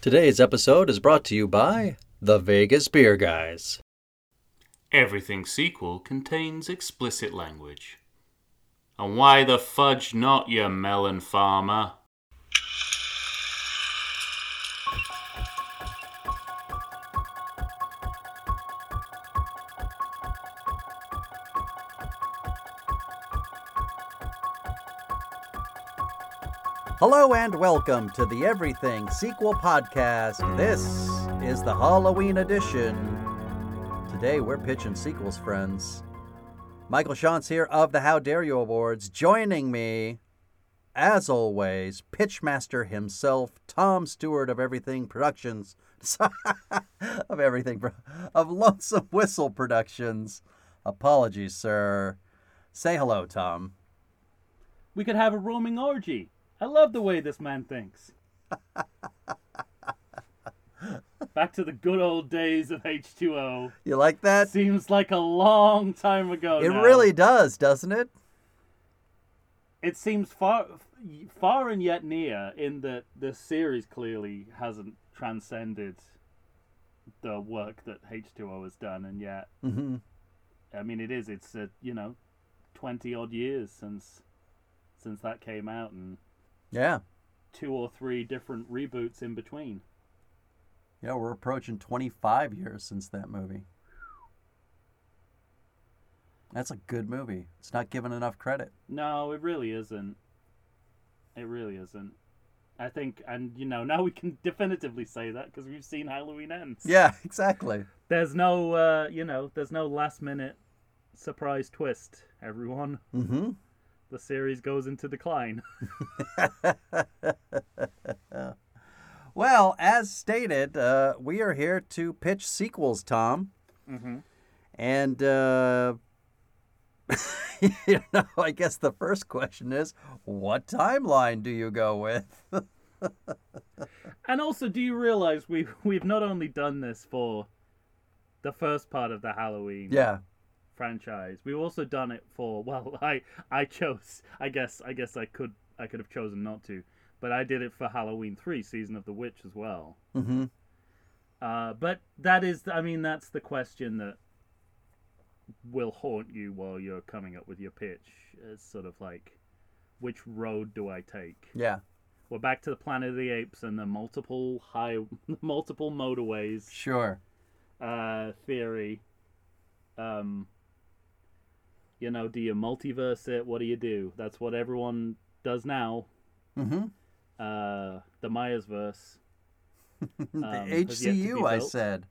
Today's episode is brought to you by the Vegas Beer Guys. Everything sequel contains explicit language. And why the fudge not, you melon farmer? Hello and welcome to the Everything Sequel Podcast. This is the Halloween edition. Today we're pitching sequels, friends. Michael Shantz here of the How Dare You Awards. Joining me, as always, Pitchmaster himself, Tom Stewart of Everything Productions. of Everything, of Lonesome Whistle Productions. Apologies, sir. Say hello, Tom. We could have a roaming orgy. I love the way this man thinks. Back to the good old days of H2O. You like that? Seems like a long time ago. It now. really does, doesn't it? It seems far, far and yet near in that the series clearly hasn't transcended the work that H2O has done, and yet, Mm-hmm. I mean, it is. It's uh, you know, twenty odd years since since that came out, and Yeah. two or three different reboots in between. Yeah, we're approaching 25 years since that movie. That's a good movie. It's not given enough credit. No, it really isn't. It really isn't. I think, and you know, now we can definitively say that because we've seen Halloween Ends. Yeah, exactly. There's no, uh, you know, there's no last minute surprise twist. Everyone, Mm-hmm. The series goes into decline. well, as stated, uh, we are here to pitch sequels, Tom. mm-hmm. And, uh, you know, I guess the first question is what timeline do you go with? And also, do you realize we've we've not only done this for the first part of the Halloween yeah. Franchise. We've also done it for well, I I chose. I guess I guess I could I could have chosen not to, but I did it for Halloween three, season of the witch as well. Mm-hmm. Uh, but that is, I mean, that's the question that will haunt you while you're coming up with your pitch. It's sort of like, which road do I take? Yeah. We're back to the Planet of the Apes and the multiple high, multiple motorways Sure. uh, theory. Um, you know, do you multiverse it? What do you do? That's what everyone does now. Mm-hmm. Uh, the Myers verse, the Um, has yet to be HCU, I said.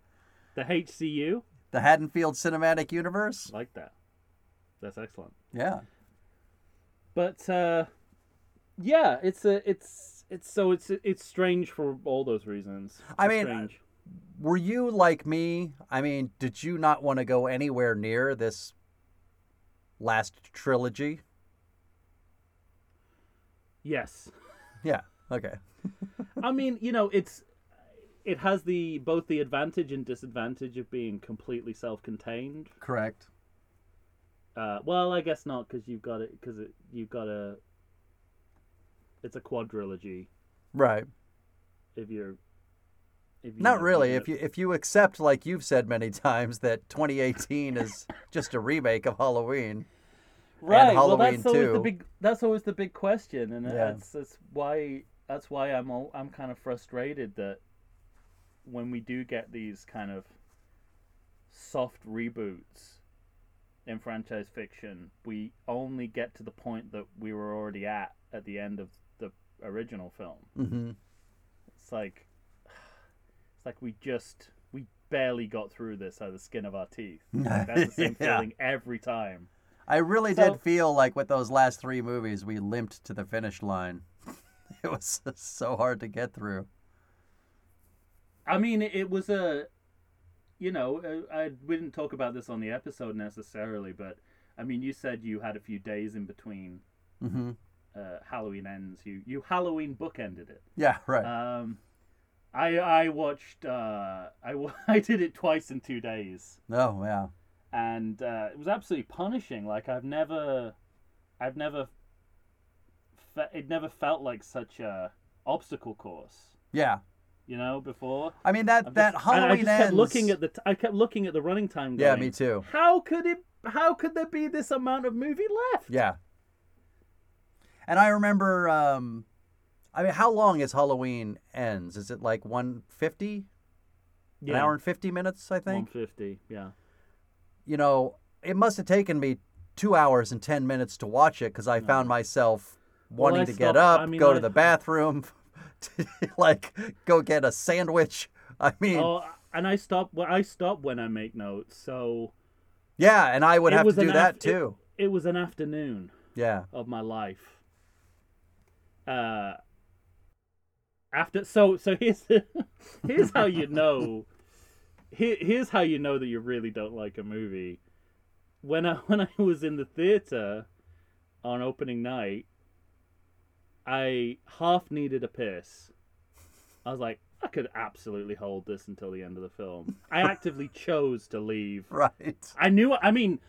the HCU, The Haddonfield Cinematic Universe? like that. That's excellent. Yeah. But uh, yeah, it's a it's it's so it's it's strange for all those reasons. I It's mean, strange. Were you like me? I mean, did you not want to go anywhere near this last trilogy? yes. Yeah. Okay. I mean, you know, it's it has the both the advantage and disadvantage of being completely self-contained. Correct. Uh, well, I guess not because you've got it because it, you've got a. It's a quadrilogy. Right. If you're. Not really. If you if you accept, like you've said many times, that 2018 is just a remake of Halloween. right. well, Halloween that's always the big. That's always the big question, and Yeah. that's that's why that's why I'm all, I'm kind of frustrated that when we do get these kind of soft reboots in franchise fiction, we only get to the point that we were already at at the end of the original film. Mm-hmm. It's like it's like we just we barely got through this out of the skin of our teeth. That's the same Yeah. feeling every time. I really So- did feel like with those last three movies, we limped to the finish line. it was so hard to get through. I mean, it, was a, you know, uh, I we didn't talk about this on the episode necessarily, but I mean, you said you had a few days in between Mm-hmm. uh, Halloween ends. You you Halloween bookended it. Yeah. Right. Um, I I watched uh I I did it twice in two days. oh yeah. and uh, it was absolutely punishing. Like I've never, I've never, fe- it never felt like such a obstacle course. Yeah. You know, before. I mean that I'm that just- Halloween I just kept looking at the. T- I kept looking at the running time. Yeah, me too. How could it? How could there be this amount of movie left? Yeah. And I remember, um, I mean, how long is Halloween ends? Is it like 150? An hour and 50 minutes, I think? fifty. Yeah. You know, it must have taken me two hours and 10 minutes to watch it because I found myself wanting I to get up, I mean, go I- to the bathroom, like go get a sandwich. I mean, Oh, and I stop. Well, I stop when I make notes. So yeah, and I would have to do an that too. It, it was an afternoon yeah. of my life. Uh. After so so here's here's how you know. Here, here's how you know that you really don't like a movie. When I when I was in the theater on opening night, I half needed a piss. I was like, I could absolutely hold this until the end of the film. I actively chose to leave. Right. I knew. I mean,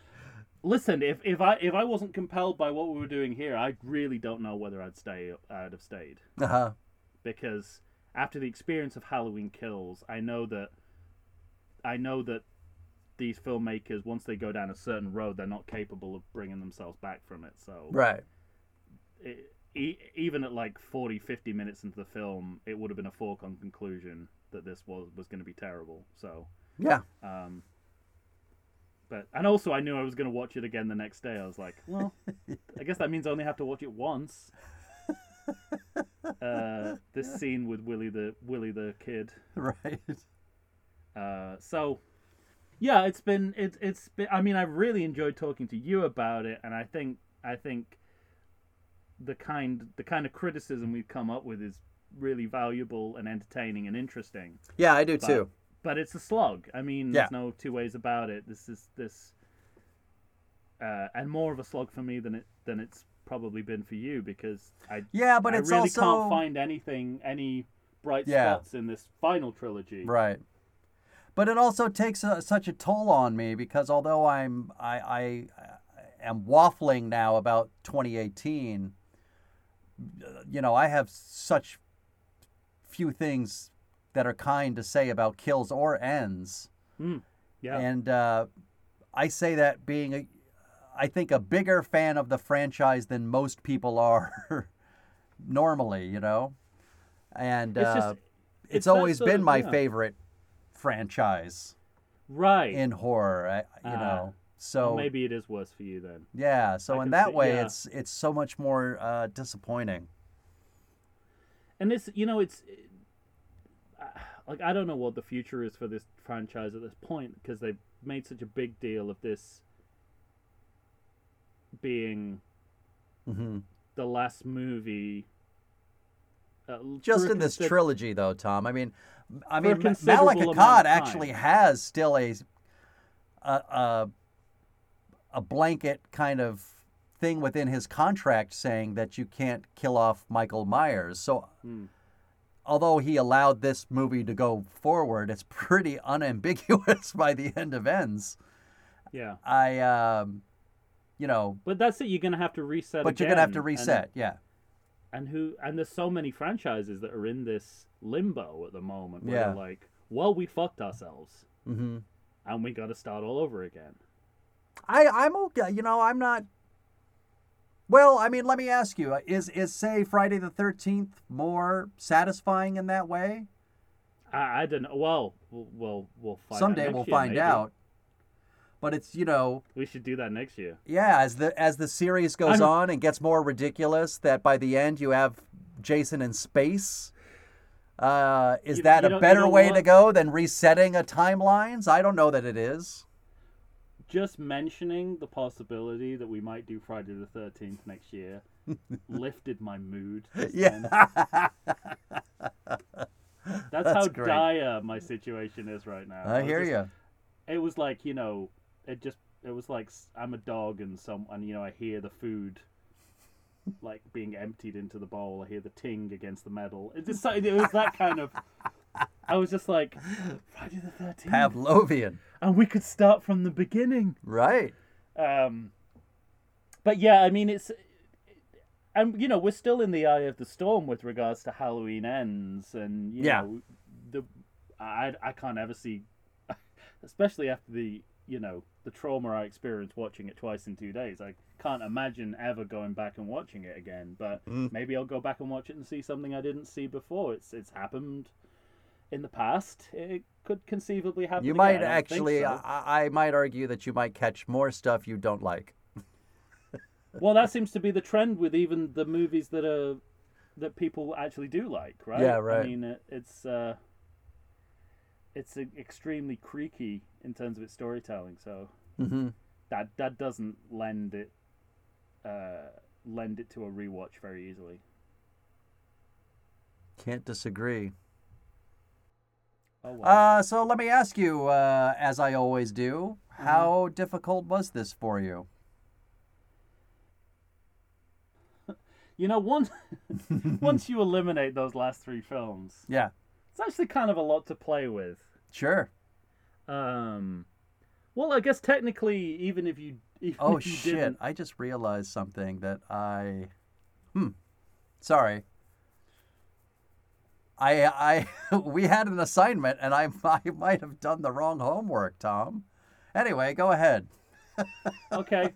listen. If if I if I wasn't compelled by what we were doing here, I really don't know whether I'd stay. I'd have stayed Uh huh. Because after the experience of Halloween Kills, I know that I know that these filmmakers, once they go down a certain road, they're not capable of bringing themselves back from it. So Right. it, e- even at like 40, 50 minutes into the film, it would have been a foregone conclusion that this was was going to be terrible. So, Yeah. um, but and also I knew I was going to watch it again the next day. I was like, well, I guess that means I only have to watch it once. uh, this scene with Willie the Willie the kid. Right. Uh, so yeah, it's been it's it's been. I mean, I've really enjoyed talking to you about it, and I think I think the kind the kind of criticism we've come up with is really valuable and entertaining and interesting. Yeah, I do But- too. But it's a slug. I mean, Yeah. there's no two ways about it. This is this, uh, and more of a slug for me than it than it's probably been for you because I Yeah, but I it's really also can't find anything any bright Yeah. spots in this final trilogy. Right. But it also takes a, such a toll on me because although I'm I, I am waffling now about 2018, you know I have such few things that are kind to say about kills or ends, Yeah. and uh, I say that being a, I think a bigger fan of the franchise than most people are normally, you know, and It's uh, just- it's, it's always sort been my yeah. favorite franchise right. in horror. I, you Ah. know, so Well, maybe it is worse for you then. yeah. So I in that see- way, yeah. it's it's so much more uh, disappointing. And this, you know it's uh, like I don't know what the future is for this franchise at this point because they've made such a big deal of this being hmm the last movie. Uh, Just in this trilogy, though, Tom. I mean, I mean, Ma- considerable Akkad actually has still a a, a a blanket kind of thing within his contract saying that you can't kill off Michael Myers. So. Hmm. Although he allowed this movie to go forward, it's pretty unambiguous by the end of ends. Yeah, I, um, you know, but that's it. You're gonna have to reset. but you're gonna have to and- reset. yeah, and who and there's so many franchises that are in this limbo at the moment where Yeah. they're like well we fucked ourselves Mm-hmm. and we got to start all over again I, I'm okay. You know, I'm not. Well, I mean, let me ask you: uh, Is is say Friday the Thirteenth more satisfying in that way? i, I don't know well we'll we'll, we'll find Someday we'll year, find maybe. out. But it's you know, we should do that next year yeah, as the as the series goes I'm- on and gets more ridiculous, that by the end you have Jason in space. Uh, is You- that you a better way to go than resetting a timelines? I don't know that it is. just mentioning the possibility that we might do friday the 13th next year lifted my mood. Yeah, that's, That's how great. dire my situation is right now I was hear just- you. it was like you know it just it was like I'm a dog and some and you know i hear the food like being emptied into the bowl. I hear the ting against the metal. It just it was that kind of i was just like friday the 13th Pavlovian, and we could start from the beginning. Right? um but yeah i mean it's and you know we're still in the eye of the storm with regards to halloween ends and you Yeah. know I I can't ever see, especially after the you know the trauma I experienced watching it twice in two days. I can't imagine ever going back and watching it again. But Mm. maybe I'll go back and watch it and see something I didn't see before. It's it's happened in the past. It could conceivably happen. You might actually, so. I, I might argue that you might catch more stuff you don't like. well, that seems to be the trend with even the movies that are that people actually do like, right? Yeah, right. I mean, it, it's uh, it's extremely creaky in terms of its storytelling. So hmm that that doesn't lend it uh, lend it to a rewatch very easily. Can't disagree. Oh well. Uh, so let me ask you, uh, as I always do, Mm-hmm. how difficult was this for you? you know, once once you eliminate those last three films, Yeah, it's actually kind of a lot to play with. sure. Um, well, I guess technically, even if you even Oh if you shit! didn't, I just realized something that I, hmm, sorry. I I we had an assignment and I I might have done the wrong homework, Tom. Anyway, go ahead. okay,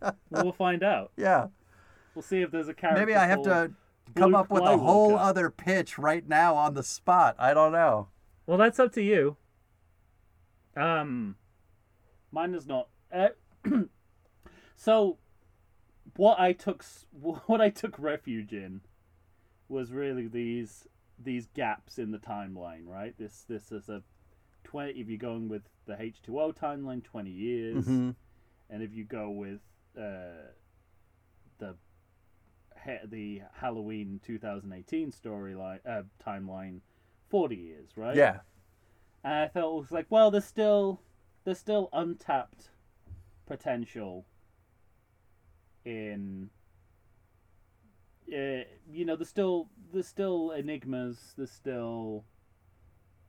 well, we'll find out. Yeah, We'll see if there's a character. maybe I have to come Luke up with a whole Skywalker. other pitch right now on the spot. I don't know. Well, that's up to you. Um, mine is not. Uh, so, what I took, what I took refuge in, was really these these gaps in the timeline. Right. This this is a twenty. If you're going with the H two O timeline, twenty years, Mhm. and if you go with uh, the ha- the Halloween 2018 storyline uh, timeline, forty years. Right. Yeah. And I felt it was like, well, there's still there's still untapped potential in uh, you know, there's still there's still enigmas, there's still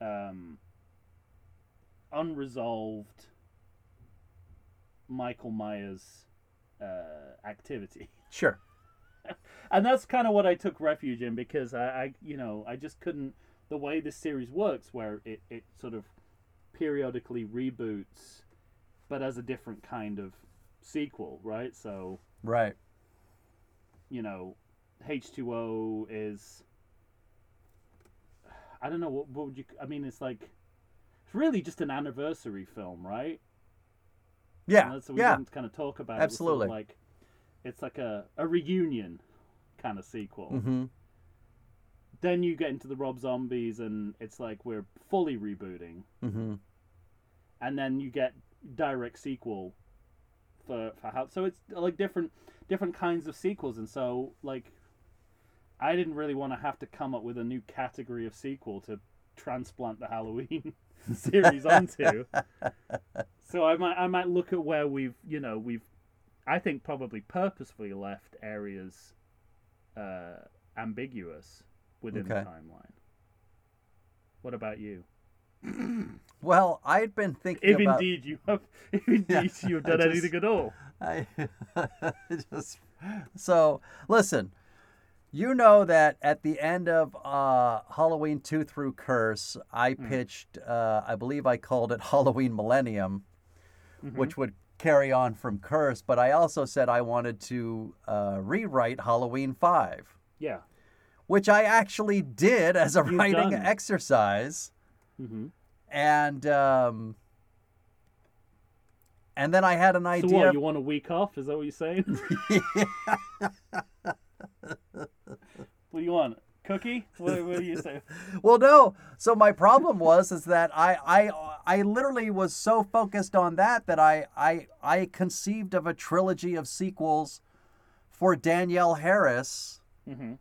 um unresolved Michael Myers uh, activity Sure. And that's kind of what I took refuge in because I, I, you know, I just couldn't. The way this series works, where it, it sort of periodically reboots, but as a different kind of sequel, right? So Right. you know, H two O is. I don't know what what would you. I mean, it's like, it's really just an anniversary film, right? Yeah. And so we Yeah. didn't kind of talk about it. It sort of Absolutely. like, it's like a a reunion kind of sequel. Mm-hmm. then you get into the Rob Zombies, and it's like we're fully rebooting, Mm-hmm. and then you get direct sequel for for how. So it's like different different kinds of sequels, and so like I didn't really want to have to come up with a new category of sequel to transplant the Halloween series onto. So I might I might look at where we've you know we've I think probably purposefully left areas uh, ambiguous within the timeline. What about you? Well, I'd been thinking If about. indeed you have, if indeed you have I done just- anything at all. I just so listen. You know that at the end of uh, Halloween two through Curse, I Hmm. pitched. Uh, I believe I called it Halloween Millennium, Mm-hmm. which would carry on from Curse. But I also said I wanted to uh, rewrite Halloween five, Yeah. which I actually did as a You've writing done. exercise. Mm-hmm. and um, and then I had an So idea. what? You want a week off? Is that what you're saying? what do you want? Cookie? What, what do you say? well, no. So my problem was is that I I I literally was so focused on that that I I I conceived of a trilogy of sequels for Danielle Harris, Mm-hmm.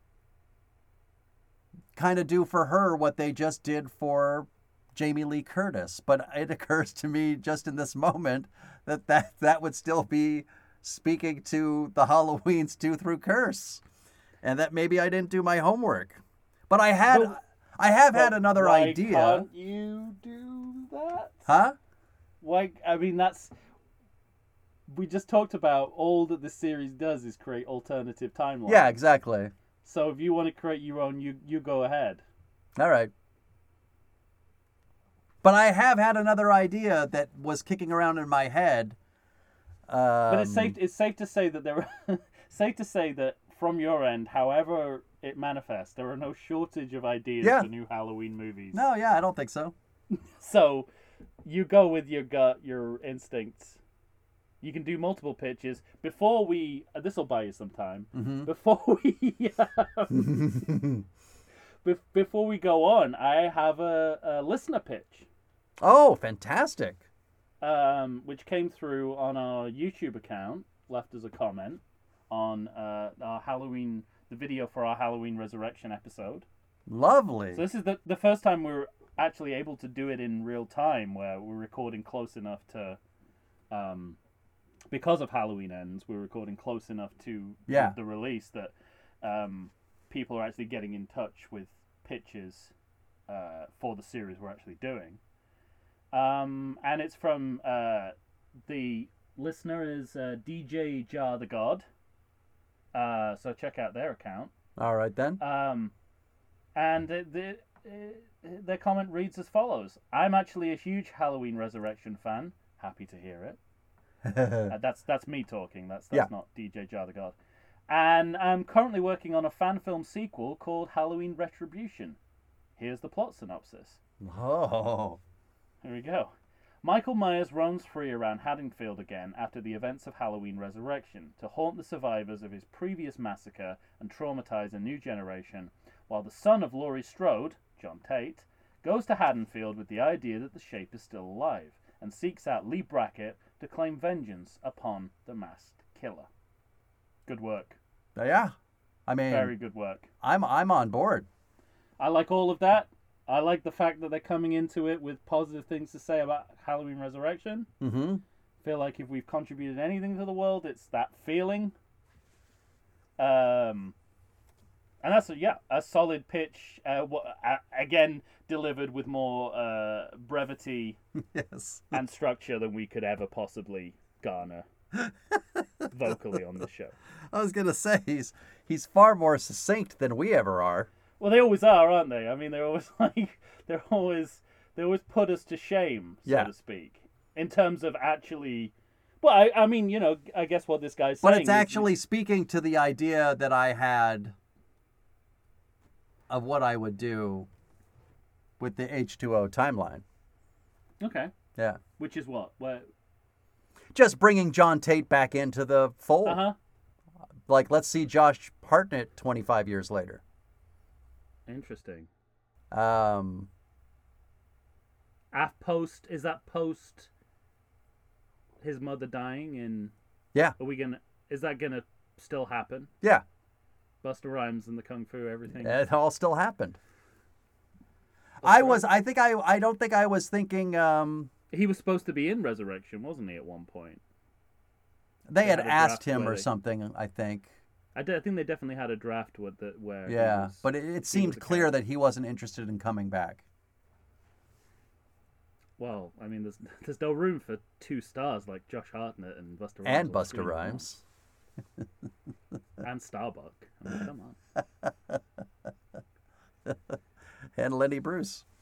kind of do for her what they just did for Jamie Lee Curtis. But it occurs to me just in this moment that that, that would still be speaking to the Halloween's two through curse. And that maybe I didn't do my homework. But I had But- I have had another why idea. Can't you do that? Huh? Why? I mean, that's. We just talked about all that the series does is create alternative timelines. Yeah, exactly. So if you want to create your own, you you go ahead. All right. But I have had another idea that was kicking around in my head. Um, But it's safe. It's safe to say that there. Are, safe to say that from your end, however it manifests, there are no shortage of ideas Yeah. for new Halloween movies. No, yeah, I don't think so. So, you go with your gut, your instincts. You can do multiple pitches before we. Uh, this will buy you some time. Mhm. Before we. um, bef- before we go on, I have a, a listener pitch. oh, fantastic. um, which came through on our YouTube account, left as a comment on uh, our Halloween, the video for our Halloween Resurrection episode. Lovely. So this is the the first time we're actually able to do it in real time, where we're recording close enough to, um, because of Halloween ends, we're recording close enough to Yeah. the release that um, people are actually getting in touch with pitches uh, for the series we're actually doing. Um, and it's from uh, the listener is uh, DJ Jar the God. Uh, so check out their account. All right then. Um, and the, the, uh, their comment reads as follows I'm actually a huge Halloween Resurrection fan. Happy to hear it. Uh, that's that's me talking. That's that's Yeah. not DJ Jar the God. And I'm currently working on a fan film sequel called Halloween Retribution. Here's the plot synopsis. oh. Here we go. Michael Myers roams free around Haddonfield again after the events of Halloween Resurrection to haunt the survivors of his previous massacre and traumatize a new generation, while the son of Laurie Strode, John Tate, goes to Haddonfield with the idea that the shape is still alive and seeks out Lee Brackett to claim vengeance upon the masked killer. Good work. Yeah. I mean, Very good work. I'm I'm on board. I like all of that. I like the fact that they're coming into it with positive things to say about Halloween Resurrection. Mm-hmm. feel like if we've contributed anything to the world, it's that feeling. Um, and that's a, yeah, a solid pitch. Uh, wha- a- again, delivered with more uh, brevity yes. and structure than we could ever possibly garner vocally on the show. I was gonna say he's he's far more succinct than we ever are. Well, they always are, aren't they? I mean, they're always like they're always they always put us to shame, so Yeah. to speak, in terms of actually. Well, I, I mean, you know, I guess what this guy's saying. But it's is- actually speaking to the idea that I had of what I would do with the H2O timeline. okay. Yeah. Which is what? Where? Just bringing John Tate back into the fold. Uh huh. Like, let's see Josh Hartnett 25 years later. Interesting. Um, Af post is that post his mother dying and yeah. are we gonna is that gonna still happen? Yeah. Busta Rhymes and the Kung Fu everything. It all still happened. That's I right. was, I think I, I don't think I was thinking, um, He was supposed to be in Resurrection, wasn't he? At one point, they They had had asked him or something, I think. I, d- I think they definitely had a draft with the where. Yeah. was- But it, it seemed clear that he wasn't interested in coming back. well, I mean, there's there's no room for two stars like Josh Hartnett and Busta Rhymes And Busta Rhymes. and Starbuck. I mean, come on. And Lenny Bruce.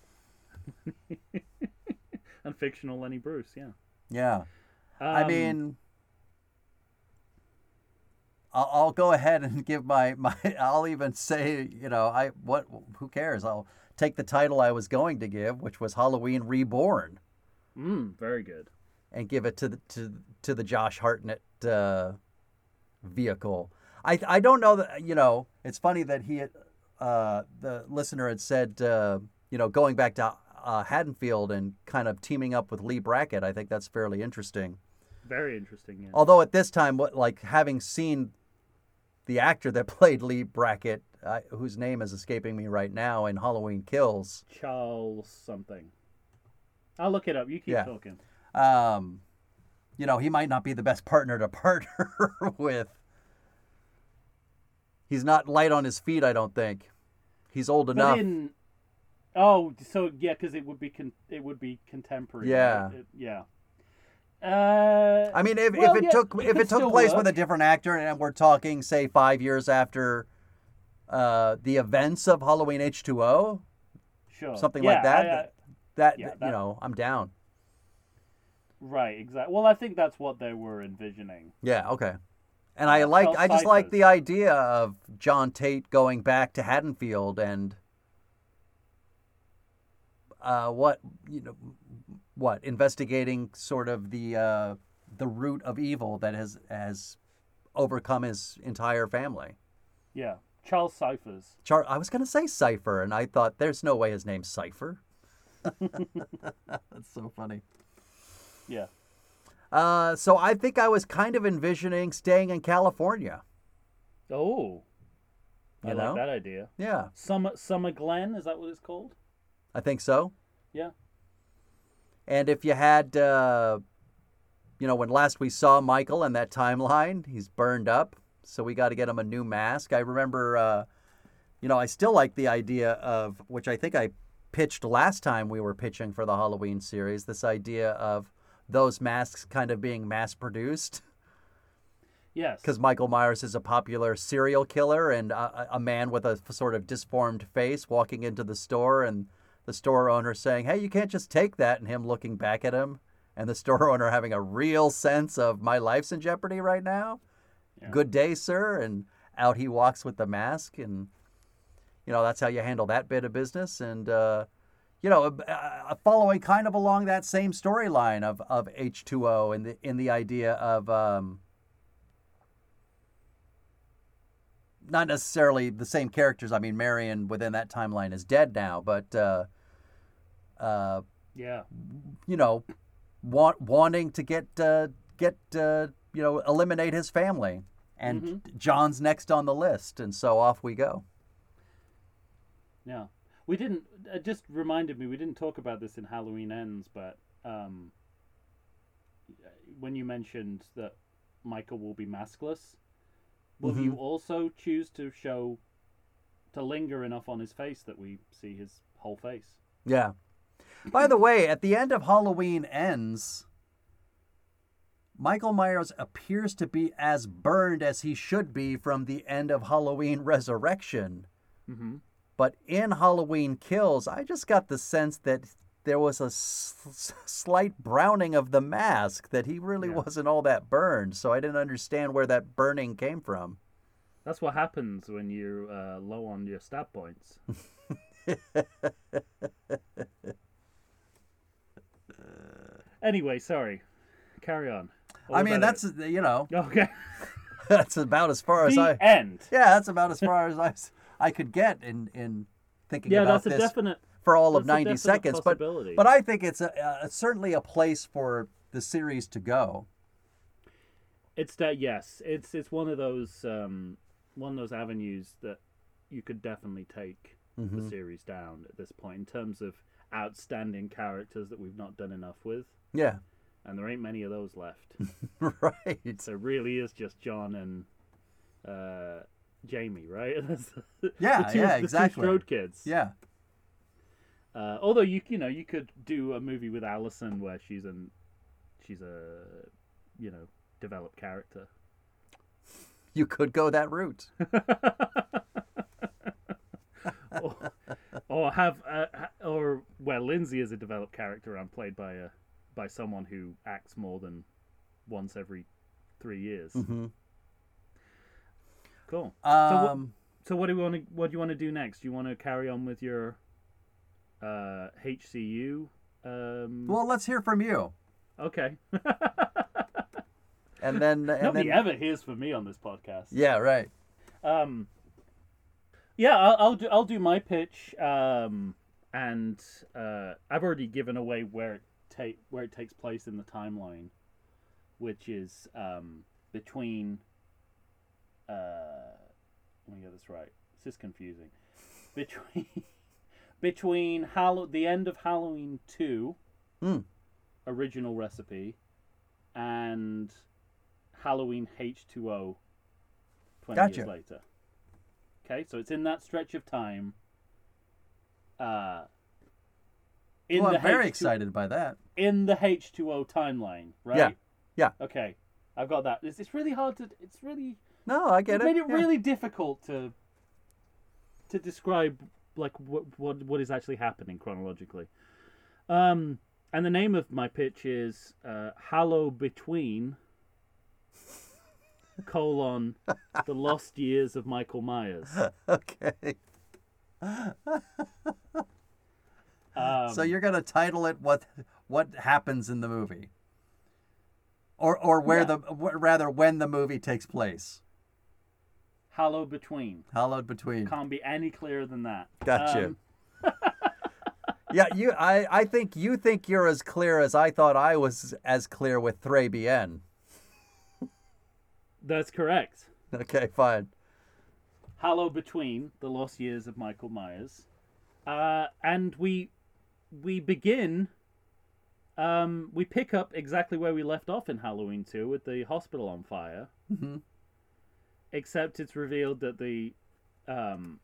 And fictional Lenny Bruce, yeah. Yeah. I Um, mean, I'll, I'll go ahead and give my, my, I'll even say, you know, I, what, who cares? I'll take the title I was going to give, which was Halloween Reborn, mm, very good. and give it to the, to, to the Josh Hartnett uh, vehicle. I, I don't know that, you know, it's funny that he, had, uh, the listener had said, uh, you know, going back to uh, Haddonfield and kind of teaming up with Lee Brackett. I think that's fairly interesting. Very interesting. Yeah. Although at this time, what like having seen the actor that played Lee Brackett, uh, whose name is escaping me right now, in Halloween Kills, Charles something. I'll look it up. You keep Yeah. talking. um, you know, he might not be the best partner to partner with. He's not light on his feet, I don't think. He's old But enough. in oh, so yeah, because it would be con- it would be contemporary. Yeah. right? It- yeah. Uh, I mean, if, well, if it yeah, took it if it took place with a different actor, and we're talking, say, five years after uh, the events of Halloween H two O, sure. something Yeah, like that, I, uh, that, Yeah, you know, I'm down. Right, exactly. Well, I think that's what they were envisioning. Yeah, okay. And I like I just like the idea of John Tate going back to Haddonfield and uh, what you know what investigating sort of the uh, the root of evil that has has overcome his entire family. Yeah, Charles Cyphers. Char- I was going to say Cipher, and I thought there's no way his name's Cipher. That's so funny. Yeah. Uh, so I think I was kind of envisioning staying in California. Oh, I You like know? that idea. Yeah, Summer Summer Glen is that what it's called? I think so. Yeah. And if you had, uh, you know, when last we saw Michael in that timeline, he's burned up. So we got to get him a new mask. I remember, uh, you know, I still like the idea of, which I think I pitched last time we were pitching for the Halloween series, this idea of those masks kind of being mass produced. Yes. Because Michael Myers is a popular serial killer and a, a man with a sort of disformed face walking into the store and the store owner saying, Hey, you can't just take that, and him looking back at him, and the store owner having a real sense of my life's in jeopardy right now. Yeah. Good day, sir. And out he walks with the mask, and you know that's how you handle that bit of business. And uh, you know, uh, following kind of along that same storyline of of H two O and the in the idea of um, not necessarily the same characters. I mean, Marion within that timeline is dead now, but uh, uh, yeah. you know, want, wanting to get uh, get uh, you know eliminate his family, and Mm-hmm. John's next on the list, and so off we go. Yeah. We didn't. It just reminded me. We didn't talk about this in Halloween Ends, but um, when you mentioned that Michael will be maskless, will you Mm-hmm. also choose to show to linger enough on his face that we see his whole face? Yeah. By the way, at the end of Halloween ends, Michael Myers appears to be as burned as he should be from the end of Halloween Resurrection. Mm-hmm. But in Halloween Kills, I just got the sense that there was a s- slight browning of the mask, that he really Yeah. wasn't all that burned. So I didn't understand where that burning came from. That's what happens when you're uh, low on your stat points. anyway, sorry. Carry on. What I mean, that that's, you know, okay. that's about as far as I. end. Yeah, that's about as far as I, I could get in, in thinking Yeah, about that's a this definite. for all of a 90 seconds. But, but I think it's a, uh, certainly a place for the series to go. It's that yes, it's it's one of those um, one of those avenues that you could definitely take Mm-hmm. the series down at this point in terms of outstanding characters that we've not done enough with, Yeah, and there ain't many of those left. right. so it really is just John and uh, Jamie, right? Yeah, the two, yeah, the exactly. Two Strode kids. Yeah. Uh, although you you know you could do a movie with Allison where she's an she's a you know developed character. You could go that route. or, or have uh, or where lindsay is a developed character and played by a by someone who acts more than once every three years. Hmm cool. So, what, Um, so what do you want to what do you want to do next? Do you want to carry on with your uh hcu um well, let's hear from you, okay. And then and nobody then ever hears from me on this podcast. Yeah, right. Um, yeah, I'll, I'll do I'll do my pitch. Um, and uh, I've already given away where it take where it takes place in the timeline, which is um, between. Uh, let me get this right. This is confusing. Between between Hall- the end of Halloween two, Hmm. original recipe, and Halloween H two O. Twenty Gotcha. years later. Okay, so it's in that stretch of time. Uh, in well, the I'm very H2 excited by that. in the H two O timeline, right? Yeah, yeah. Okay, I've got that. It's, it's really hard to. It's really No, I get it it. made it yeah. really difficult to to describe like what what what is actually happening chronologically. Um, and the name of my pitch is uh, Hallow Between colon the lost years of Michael Myers. Okay. Um, so you're gonna title it what what happens in the movie, or or where Yeah. the rather when the movie takes place. Hallow Between Hallowed between. can't be any clearer than that. Gotcha. Um, Yeah, you. I I think you think you're as clear as I thought I was as clear with 3BN. that's correct. Okay, fine. Hallow Between the lost years of Michael Myers, uh, and we we begin. Um, we pick up exactly where we left off in Halloween 2 with the hospital on fire. Mhm. Except it's revealed that the um,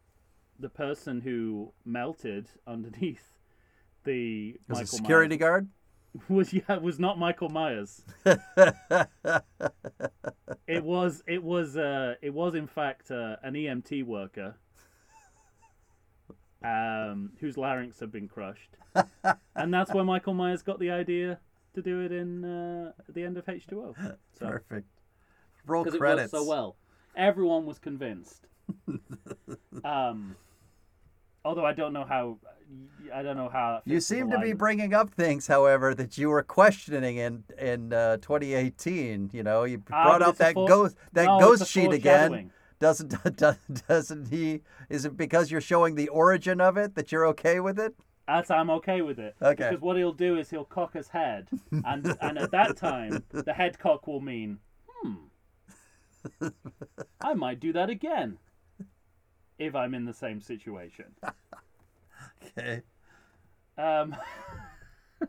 the person who melted underneath the Was Michael security guard. Myers was yeah was not Michael Myers. It was it was uh it was in fact uh, an EMT worker um whose larynx had been crushed. and that's where Michael Myers got the idea to do it in uh, at the end of H2O. So Perfect. Roll because it credits. worked so well. Everyone was convinced. um although I don't know how I don't know how You seem to be bringing up things, however, that you were questioning in in uh, 2018. You know, you Ah, brought but out that fore- ghost that No, ghost sheet again. Doesn't doesn't he? Is it because you're showing the origin of it that you're okay with it? That's I'm okay with it. Okay. Because what he'll do is he'll cock his head, and and at that time the head cock will mean, hmm, I might do that again, if I'm in the same situation. Okay, Um,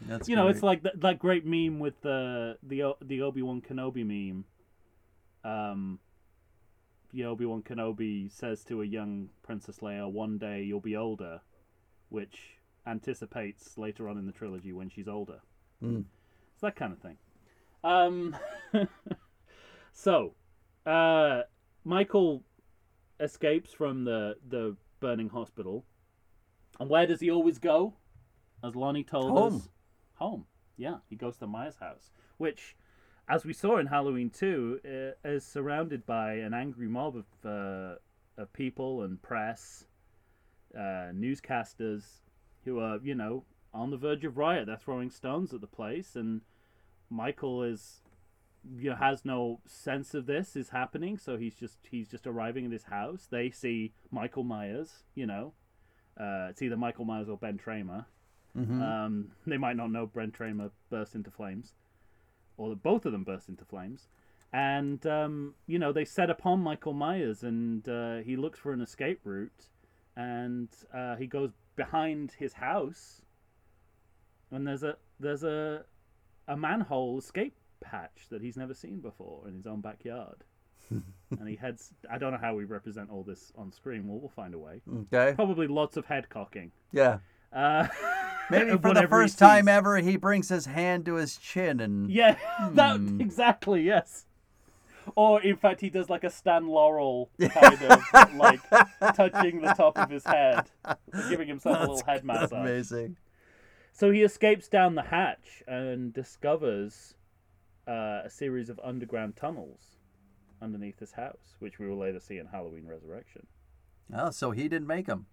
that's you know, it's like that, that great meme with the the the Obi Wan Kenobi meme. Um, Obi Wan Kenobi says to a young Princess Leia, "One day you'll be older," which anticipates later on in the trilogy when she's older. Mm. It's that kind of thing. Um, so, uh, Michael escapes from the the burning hospital, and where does he always go? As Lonnie told Home. us, home. Yeah, he goes to Maya's house, which, as we saw in Halloween 2, uh, is surrounded by an angry mob of uh, of people and press, uh, newscasters, who are you know on the verge of riot. They're throwing stones at the place, and Michael is you know has no sense of this is happening, so he's just he's just arriving at his house. They see Michael Myers, you know, uh, it's either Michael Myers or Ben Tramer. Mhm. Um, they might not know Ben Tramer burst into flames, or that both of them burst into flames. And um, you know they set upon Michael Myers, and uh, he looks for an escape route, and uh, he goes behind his house, and there's a there's a a manhole escape hatch that he's never seen before in his own backyard. and he heads. I don't know how we represent all this on screen. Well, we'll find a way. okay. Probably lots of head cocking. Yeah. Uh, Maybe for the first time ever, he brings his hand to his chin and Yeah, that Hmm. exactly. Yes. Or in fact, he does like a Stan Laurel kind of like touching the top of his head, giving himself a little head massage. amazing. So he escapes down the hatch and discovers uh, a series of underground tunnels underneath his house, which we will later see in Halloween Resurrection. Oh, so he didn't make them.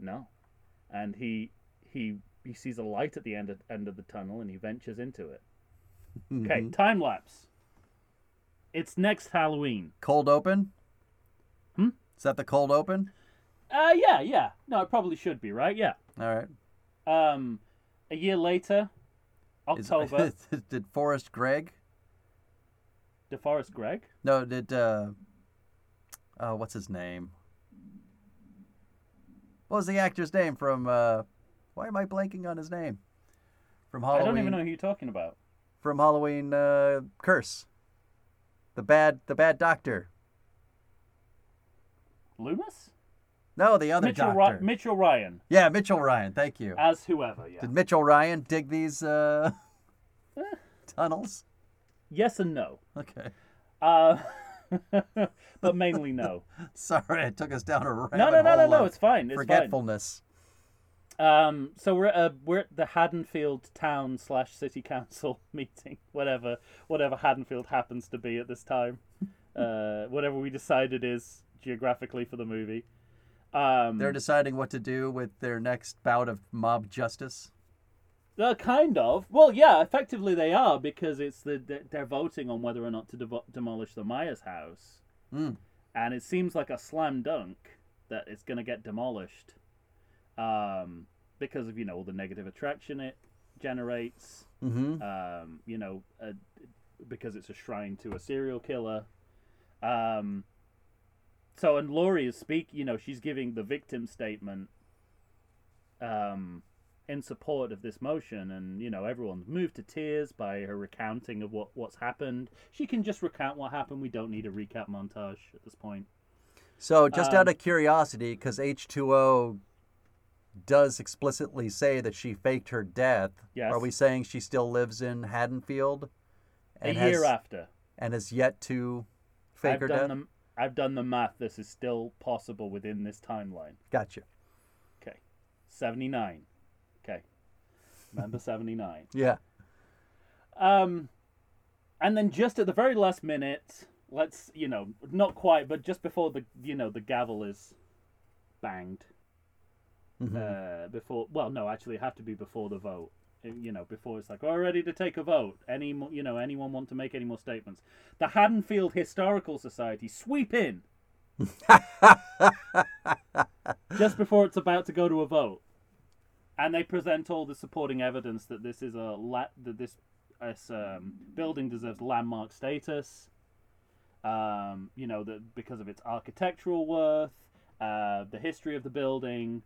No, and he he he sees a light at the end of, end of the tunnel and he ventures into it. Okay, Mhm. time lapse. It's next Halloween. Cold open. Hmm? Is that the cold open? Uh, yeah, yeah. No, it probably should be right. Yeah. All right. Um, a year later, Is- October. did Forrest Gregg? DeForest Gregg? No, did uh, uh what's his name? What was the actor's name from? Uh, why am I blanking on his name? From Halloween. I don't even know who you're talking about. From Halloween uh, Curse. The bad, the bad doctor. Loomis. No, the other Mitchell, doctor. Ry- Mitchell Ryan yeah, Mitchell Ryan. Thank you. as whoever. Yeah. Did Mitchell Ryan dig these uh, Eh. tunnels? Yes and no. Okay. Uh, but mainly no. Sorry, it took us down a rabbit No, no, no, no, no. It's fine. It's fine. forgetfulness. Um, so we're at a, we're at the Haddonfield Town slash City Council meeting, whatever whatever Haddonfield happens to be at this time, uh, whatever we decide it is geographically for the movie. Um, They're deciding what to do with their next bout of mob justice. Uh, kind of. Well, yeah, effectively they are because it's the the- they're voting on whether or not to devo- demolish the Myers house, Mm. and it seems like a slam dunk that it's going to get demolished, um, because of you know all the negative attraction it generates, Mm-hmm. um, you know, uh, because it's a shrine to a serial killer, um. So and Laurie is speak, you know, she's giving the victim statement, um, in support of this motion, and you know everyone's moved to tears by her recounting of what what's happened. She can just recount what happened. We don't need a recap montage at this point. So, just out Um, of curiosity, because H2O does explicitly say that she faked her death, Yes. are we saying she still lives in Haddonfield? A has, year after, And has yet to fake I've her done death? the I've done the math. This is still possible within this timeline. Gotcha. Okay, seventy nine. Okay, remember seventy nine. Yeah. Um, and then just at the very last minute, let's you know, not quite, but just before the you know the gavel is banged. Mhm. Uh, before well, no, actually, it had to be before the vote. You know, before it's like, oh, we're ready to take a vote. Any, you know, anyone want to make any more statements? The Haddonfield Historical Society sweep in just before it's about to go to a vote, and they present all the supporting evidence that this is a la- that this this um, building deserves landmark status. Um, you know that because of its architectural worth, uh, the history of the building,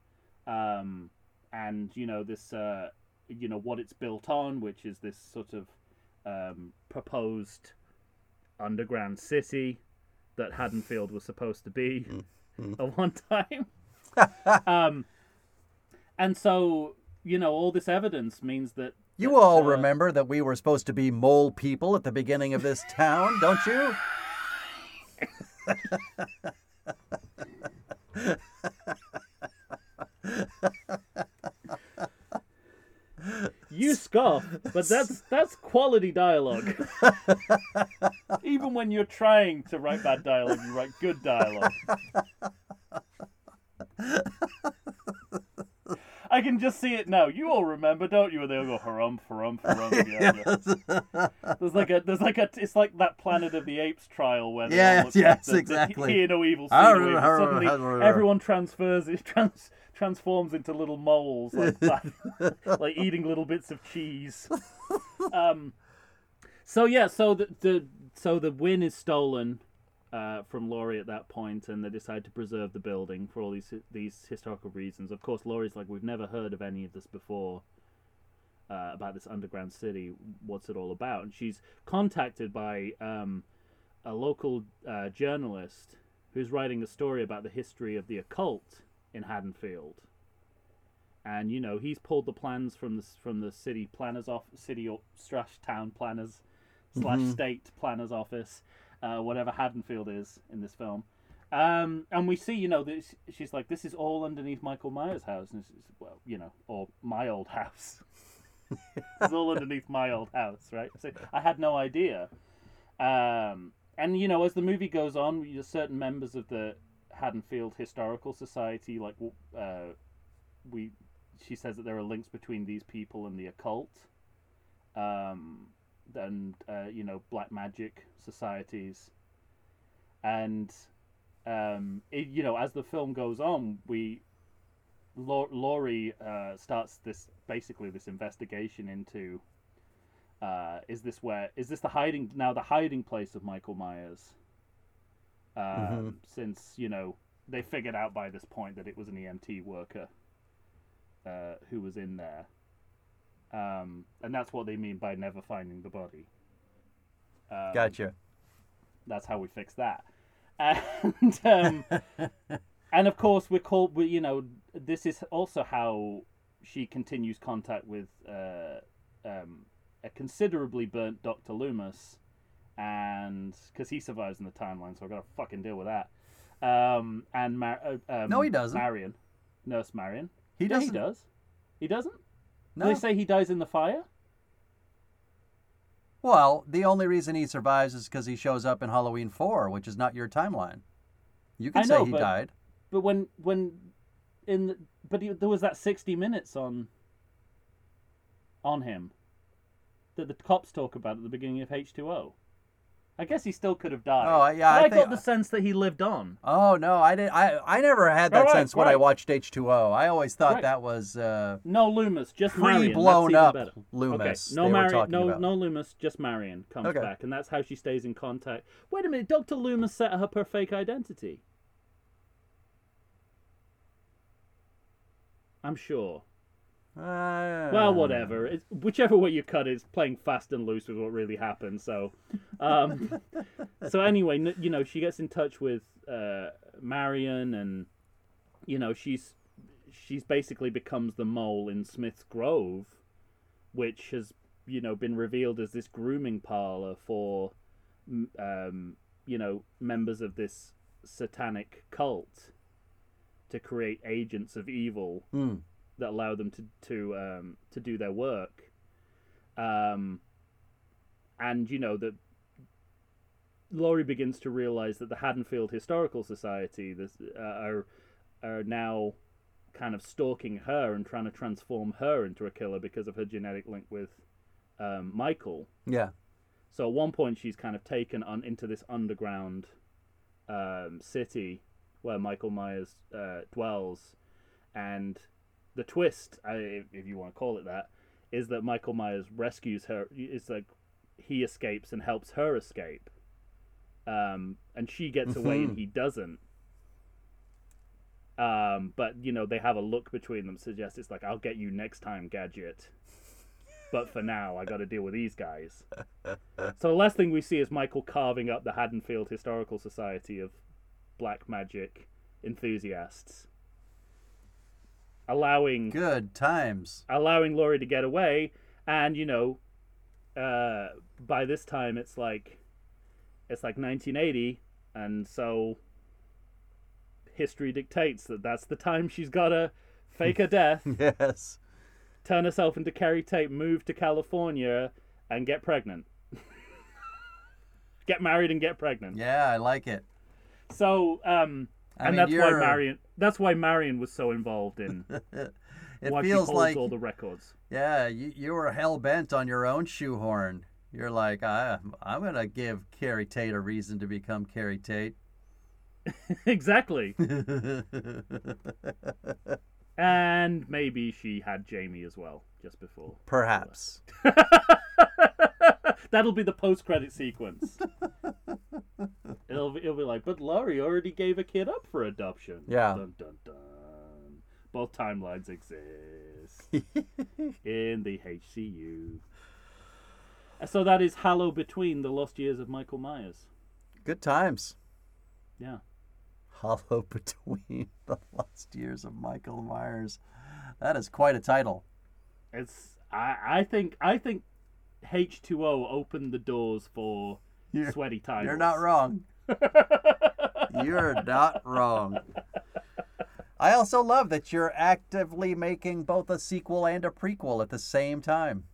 um, and you know this uh, you know what it's built on, which is this sort of um, proposed underground city that Haddonfield was supposed to be at one time. um, and so you know all this evidence means that You that, all uh, remember that we were supposed to be mole people at the beginning of this town, don't you? You scoff, but that's that's quality dialogue. Even when you're trying to write bad dialogue, you write good dialogue. I can just see it now. You all remember, don't you? And they all go harumph, harumph, harumph. Yeah, yeah. There's like a, there's like a, it's like that Planet of the Apes trial where all Yes, yes, the, the exactly. hear no evil, see no evil. Suddenly, everyone transfers, it trans, transforms into little moles like that, like eating little bits of cheese. Um, so yeah, so the, the so the win is stolen uh, from Laurie at that point, and they decide to preserve the building for all these these historical reasons. Of course, Laurie's like, we've never heard of any of this before. Uh, about this underground city, what's it all about? And she's contacted by um, a local uh, journalist who's writing a story about the history of the occult in Haddonfield. And you know he's pulled the plans from the from the city planners off city or slash town planners slash state planners office, uh, whatever Haddonfield is in this film. Um, and we see, you know, this, she's like, this is all underneath Michael Myers' house, and it's, well, you know, or my old house. it's all underneath my old house, right? So I had no idea. Um, and you know, as the movie goes on, certain members of the Haddonfield Historical Society, like uh, we, she says that there are links between these people and the occult, um, and uh, you know, black magic societies, and um, it, you know, as the film goes on, we Laurie uh, starts this basically this investigation into uh, is this where is this the hiding now the hiding place of Michael Myers? Um, Mhm. Since you know they figured out by this point that it was an EMT worker uh, who was in there, um, and that's what they mean by never finding the body. Um, Gotcha. that's how we fix that. And um, and of course we're called. We, you know, this is also how she continues contact with uh, um, a considerably burnt Doctor Loomis, and because he survives in the timeline, so I've got to fucking deal with that. Um, and Mar- uh, um, No, he doesn't. Marion, Nurse Marion. He Yeah, doesn't. he does. He doesn't. No. They say he dies in the fire. Well, the only reason he survives is because he shows up in Halloween 4, which is not your timeline. You can I say know, he but- died. But when when in the, but he, there was that sixty minutes on on him that the cops talk about at the beginning of H two O. I guess he still could have died. Oh, yeah, But I I, think- got the sense that he lived on. Oh no, I did. I I never had that Right, sense when I watched H2O. I always thought Right. that was uh, No Loomis, just pre-blown even up. Loomis. Okay, no Marion, no about. no Loomis, just Marion comes Okay. back, and that's how she stays in contact. Wait a minute, Doctor Loomis set her up her fake identity. I'm sure. Uh, Well, whatever. It's, whichever way you cut it, it's playing fast and loose with what really happened. So, um, so anyway, you know, she gets in touch with uh, Marion, and you know, she's she's basically becomes the mole in Smith's Grove, which has you know been revealed as this grooming parlor for um, you know members of this satanic cult to create agents of evil Hmm. That allow them to to um, to do their work. Um, and you know that Laurie begins to realize that the Haddonfield Historical Society this, uh, are are now kind of stalking her and trying to transform her into a killer because of her genetic link with um, Michael. Yeah. So at one point, she's kind of taken on into this underground um, city where Michael Myers uh, dwells, and the twist, I, if you want to call it that, is that Michael Myers rescues her. It's like he escapes and helps her escape, um, and she gets away and he doesn't. Um, but you know they have a look between them, suggests it's like I'll get you next time, Gadget. But for now, I got to deal with these guys. So the last thing we see is Michael carving up the Haddonfield Historical Society of black magic enthusiasts, allowing Good times. allowing Laurie to get away. And you know, uh, by this time it's like it's like 1980, and so history dictates that that's the time she's gotta fake a death, Yes. turn herself into Keri Tate, move to California, and get pregnant. get married and get pregnant. Yeah, I like it. So, um, I and mean, that's why you're- Marion. That's why Marion was so involved in It why she feels holds like all the records. yeah, you, you were hell bent on your own shoehorn. You're like, I, I'm gonna give Keri Tate a reason to become Keri Tate. exactly. And maybe she had Jamie as well just before. Perhaps. That'll be the post-credit sequence. it'll be, it'll be like, but Laurie already gave a kid up for adoption. Yeah. Dun dun dun. Both timelines exist in the HCU. So that is Hallow Between the Lost Years of Michael Myers. Good times. Yeah. Hollow between the lost years of Michael Myers. That is quite a title. It's I I think I think H two O opened the doors for You're- sweaty titles. You're not wrong. You're not wrong. I also love that you're actively making both a sequel and a prequel at the same time.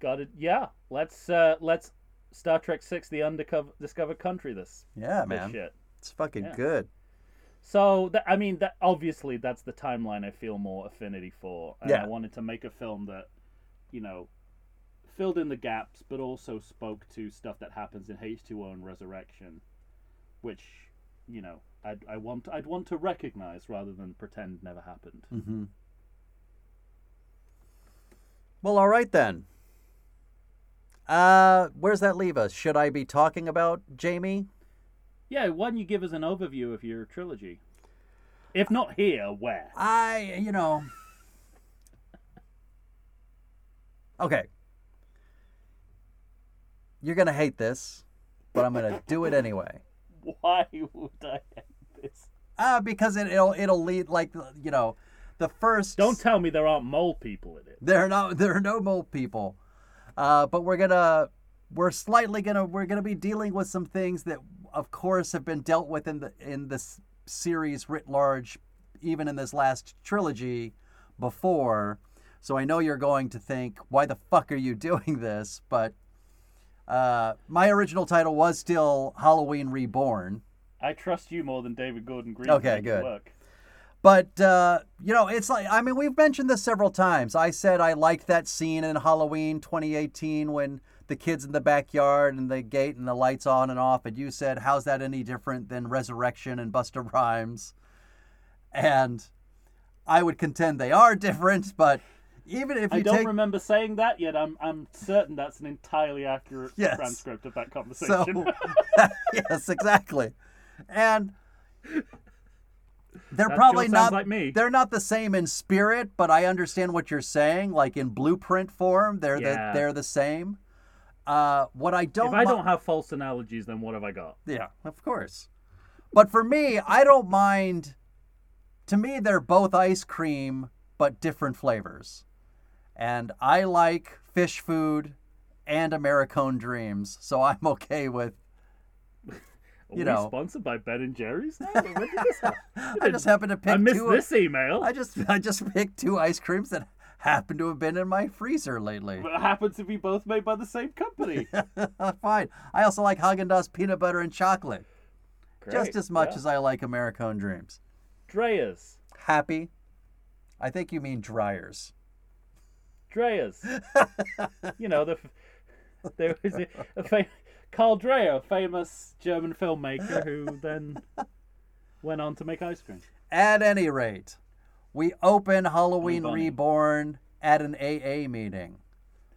Got it. Yeah. Let's uh let's Star Trek Six: The Undercover Discovered Country. This Yeah, this man. shit. It's fucking Yeah. good. So that I mean that obviously that's the timeline I feel more affinity for, and Yeah. I wanted to make a film that, you know, filled in the gaps, but also spoke to stuff that happens in H two O and Resurrection, which you know I'd I want I'd want to recognize rather than pretend never happened. hmm Well, all right then. Uh, where's that leave us? Should I be talking about Jamie? Yeah, why don't you give us an overview of your trilogy? If not here, where? I, you know. Okay. You're going to hate this, but I'm going to do it anyway. Why would I hate this? Uh, because it, it'll it'll lead like you know, the first Don't tell me there aren't mole people in it. There are no there are no mole people. Uh, but we're gonna we're slightly gonna we're gonna be dealing with some things that of course have been dealt with in the in this series writ large, even in this last trilogy, before. So I know you're going to think, why the fuck are you doing this? But uh, my original title was still Halloween Reborn. I trust you more than David Gordon Green. Okay, to make it good. Work. But uh, you know, it's like I mean, we've mentioned this several times. I said I liked that scene in Halloween 2018 when the kids in the backyard and the gate and the lights on and off, and you said, "How's that any different than Resurrection and Busta Rhymes?" And I would contend they are different, but even if you I don't take remember saying that yet. I'm I'm certain that's an entirely accurate Yes. transcript of that so conversation. yes, exactly, and they're That probably not like me. they're not the same in spirit, but I understand what you're saying. Like in blueprint form, they're Yeah. the they're the same. Uh, what I don't if I mi- don't have false analogies, then what have I got? yeah, of course. But for me, I don't mind. To me, they're both ice cream, but different flavors. And I like fish food and Americone dreams, so I'm okay with. Are You we know. sponsored by Ben and Jerry's now? When did this? I just happen to pick I missed this email. I just I just picked two ice creams that happen to have been in my freezer lately. But happen to be both made by the same company. Fine. I also like Haagen Dazs peanut butter and chocolate, just as much yeah. as I like Americone dreams. Dreyer's. Happy. I think you mean dryers. Dreyer's. you know, the, there was a, a fa- Carl Dreyer, famous German filmmaker who then went on to make ice cream. At any rate, we open Halloween Reborn at an AA meeting.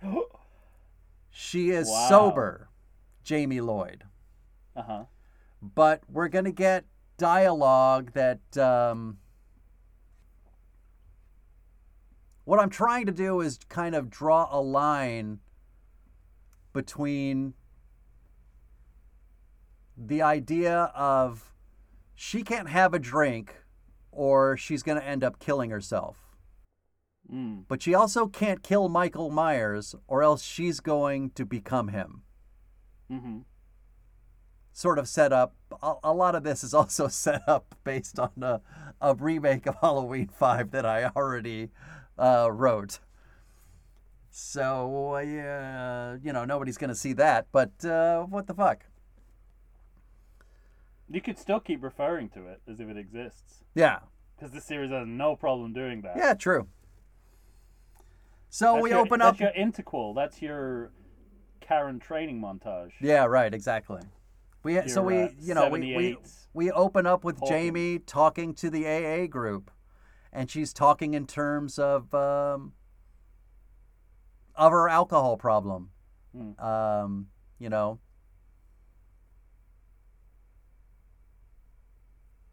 She is Wow. sober, Jamie Lloyd. Uh huh. but we're going to get dialogue that um, what i'm trying to do is kind of draw a line between the idea of she can't have a drink or she's going to end up killing herself Mm. but she also can't kill michael myers or else she's going to become him Mm-hmm. sort of set up. A, a lot of this is also set up based on a, a remake of Halloween 5 that I already uh, wrote. So, uh, yeah, you know, nobody's going to see that, but uh, what the fuck? You could still keep referring to it as if it exists, Yeah, because this series has no problem doing that. yeah, true. So That's we your, open up. That's your interquel. That's your Karen training montage. Yeah, right, exactly. We so we uh, you know we, we we open up with Jamie talking to the AA group, and she's talking in terms of um, of her alcohol problem. Hmm. Um, you know,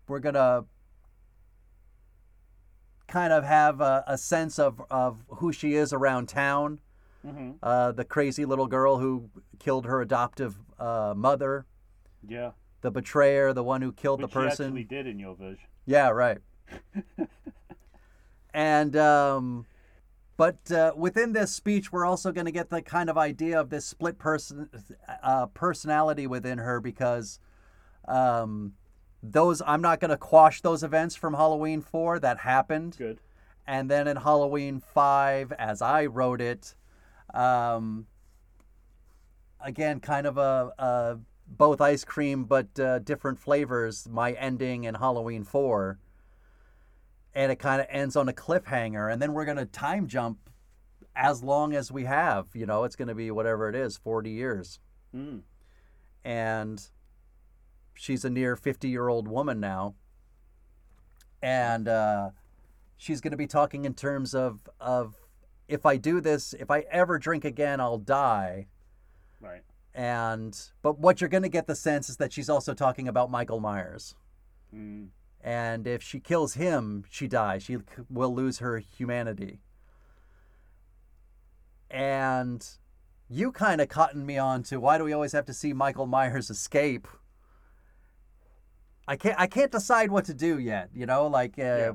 we're gonna kind of have a, a sense of of who she is around town. Mm-hmm. Uh, the crazy little girl who killed her adoptive uh, mother, Yeah. the betrayer, the one who killed Which the person. actually did in your version. Yeah, right. and um, but uh, within this speech, we're also going to get the kind of idea of this split person uh, personality within her because um, those I'm not going to quash those events from Halloween four that happened, Good. and then in Halloween five, as I wrote it, um, again, kind of a, a both ice cream but uh, different flavors. My ending in Halloween four, and it kind of ends on a cliffhanger, and then we're gonna time jump as long as we have. You know, it's gonna be whatever it is, forty years, Mm. and she's a near fifty year old woman now, and uh, she's gonna be talking in terms of of if I do this, if I ever drink again, I'll die Right. and but what you're going to get the sense is that she's also talking about Michael Myers. Mm. And if she kills him, she dies. She will lose her humanity. And you kind of cottoned me on to why do we always have to see Michael Myers escape? I can't I can't decide what to do yet, you know, like uh, Yeah.